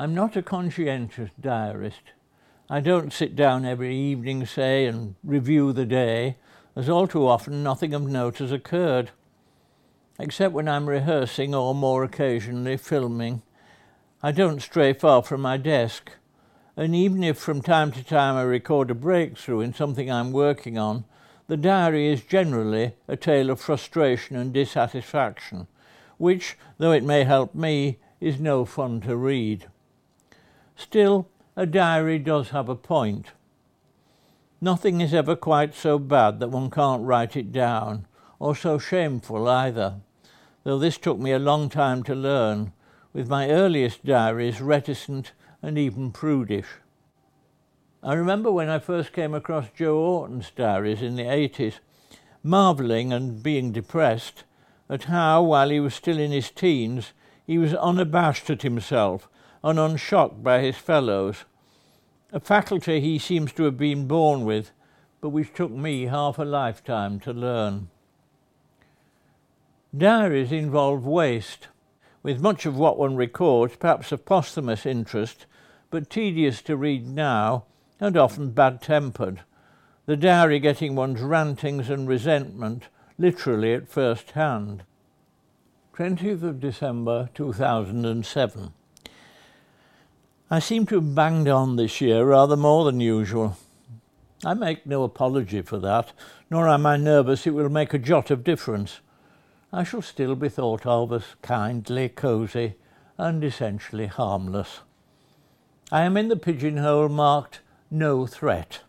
I'm not a conscientious diarist. I don't sit down every evening, say, and review the day, as all too often nothing of note has occurred. Except when I'm rehearsing or more occasionally filming, I don't stray far from my desk. And even if from time to time I record a breakthrough in something I'm working on, the diary is generally a tale of frustration and dissatisfaction, which, though it may help me, is no fun to read. Still, a diary does have a point. Nothing is ever quite so bad that one can't write it down, or so shameful either, though this took me a long time to learn, with my earliest diaries reticent and even prudish. I remember when I first came across Joe Orton's diaries in the 80s, marvelling and being depressed at how, while he was still in his teens, he was unabashed at himself and unshocked by his fellows, a faculty he seems to have been born with, but which took me half a lifetime to learn. Diaries involve waste, with much of what one records perhaps of posthumous interest, but tedious to read now and often bad tempered, the diary getting one's rantings and resentment literally at first hand. 20th of December 2007. I seem to have banged on this year rather more than usual. I make no apology for that, nor am I nervous it will make a jot of difference. I shall still be thought of as kindly, cosy, and essentially harmless. I am in the pigeonhole marked no threat.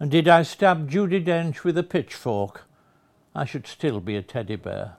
And did I stab Judi Dench with a pitchfork, I should still be a teddy bear.